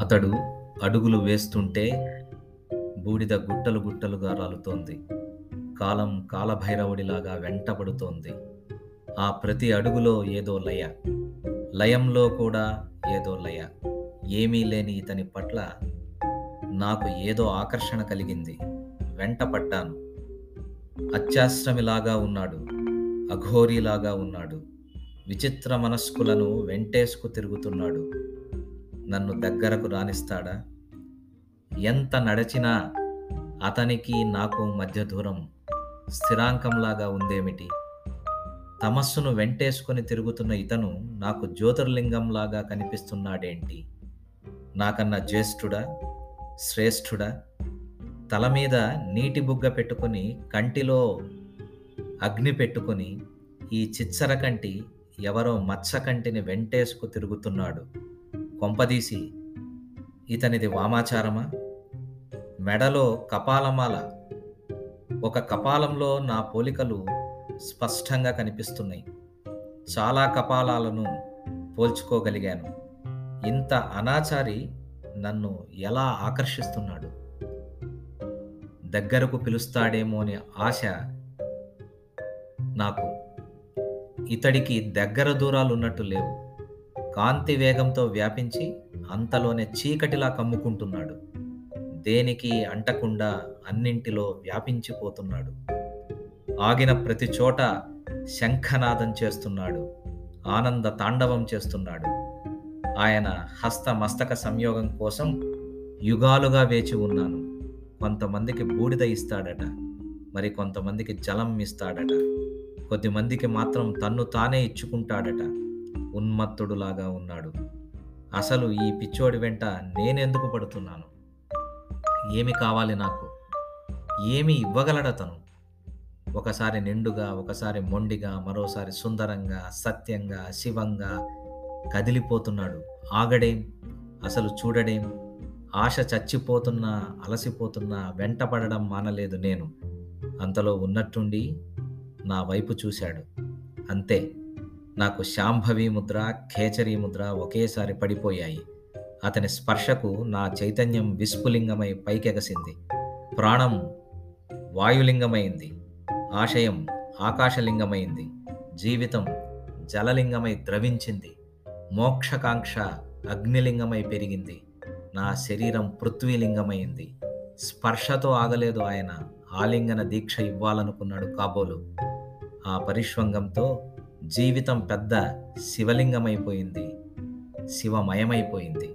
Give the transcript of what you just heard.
అతడు అడుగులు వేస్తుంటే బూడిద గుట్టలు గుట్టలుగా రాలుతోంది. కాలం కాలభైరవుడిలాగా వెంటబడుతోంది. ఆ ప్రతి అడుగులో ఏదో లయ. లయంలో కూడా ఏదో లయ. ఏమీ లేని ఇతని పట్ల నాకు ఏదో ఆకర్షణ కలిగింది. వెంట పడ్డాను అత్యాశ్రమిలాగా ఉన్నాడు. అఘోరీలాగా ఉన్నాడు. విచిత్ర మనస్కులను వెంటేసుకు తిరుగుతున్నాడు. నన్ను దగ్గరకు రానిస్తాడా? ఎంత నడచినా అతనికి నాకు మధ్య దూరం స్థిరాంకంలాగా ఉందేమిటి? తమస్సును వెంటేసుకొని తిరుగుతున్న ఇతను నాకు జ్యోతిర్లింగంలాగా కనిపిస్తున్నాడేంటి? నాకన్నా జ్యేష్ఠుడా? శ్రేష్ఠుడా? తల మీద నీటి బుగ్గ పెట్టుకొని కంటిలో అగ్ని పెట్టుకొని ఈ చిచ్చర కంటి ఎవరో మత్స్య కంటిని వెంటేసుకు తిరుగుతున్నాడు. కొంపదీసి ఇతనిది వామాచారమా? మెడలో కపాలమాల. ఒక కపాలంలో నా పోలికలు స్పష్టంగా కనిపిస్తున్నాయి. చాలా కపాలాలను పోల్చుకోగలిగాను. ఇంత అనాచారి నన్ను ఎలా ఆకర్షిస్తున్నాడు? దగ్గరకు పిలుస్తాడేమో అనే ఆశ నాకు. ఇతడికి దగ్గర దూరాలు ఉన్నట్టు లేవు. కాంతి వేగంతో వ్యాపించి అంతలోనే చీకటిలా కమ్ముకుంటున్నాడు. దేనికి అంటకుండా అన్నింటిలో వ్యాపించిపోతున్నాడు. ఆగిన ప్రతి చోట శంఖనాదం చేస్తున్నాడు. ఆనంద తాండవం చేస్తున్నాడు. ఆయన హస్త మస్తక సంయోగం కోసం యుగాలుగా వేచి ఉన్నాను. కొంతమందికి బూడిద ఇస్తాడట. మరి కొంతమందికి జలం ఇస్తాడట. కొద్దిమందికి మాత్రం తన్ను తానే ఇచ్చుకుంటాడట. ఉన్మత్తుడులాగా ఉన్నాడు. అసలు ఈ పిచ్చోడి వెంట నేనెందుకు పడుతున్నాను? ఏమి కావాలి నాకు? ఏమి ఇవ్వగలడతను ఒకసారి నిండుగా ఒకసారి మొండిగా మరోసారి సుందరంగా సత్యంగా శివంగా కదిలిపోతున్నాడు. ఆగడేం? అసలు చూడడేం? ఆశ చచ్చిపోతున్నా అలసిపోతున్నా వెంటపడడం మానలేదు నేను. అంతలో ఉన్నట్టుండి నా వైపు చూశాడు. అంతే. నాకు శాంభవి ముద్ర ఖేచరీ ముద్ర ఒకేసారి పడిపోయాయి. అతని స్పర్శకు నా చైతన్యం విస్ఫులింగమై పైకెగసింది. ప్రాణం వాయులింగమైంది. ఆశయం ఆకాశలింగమైంది. జీవితం జలలింగమై ద్రవించింది. మోక్షకాంక్ష అగ్నిలింగమై పెరిగింది. నా శరీరం పృథ్వీలింగమైంది. స్పర్శతో ఆగలేదు ఆయన. ఆలింగన దీక్ష ఇవ్వాలనుకున్నాడు కాబోలు. ఆ పరిష్వంగంతో జీవితం పెద్ద శివలింగమైపోయింది శివమయమైపోయింది.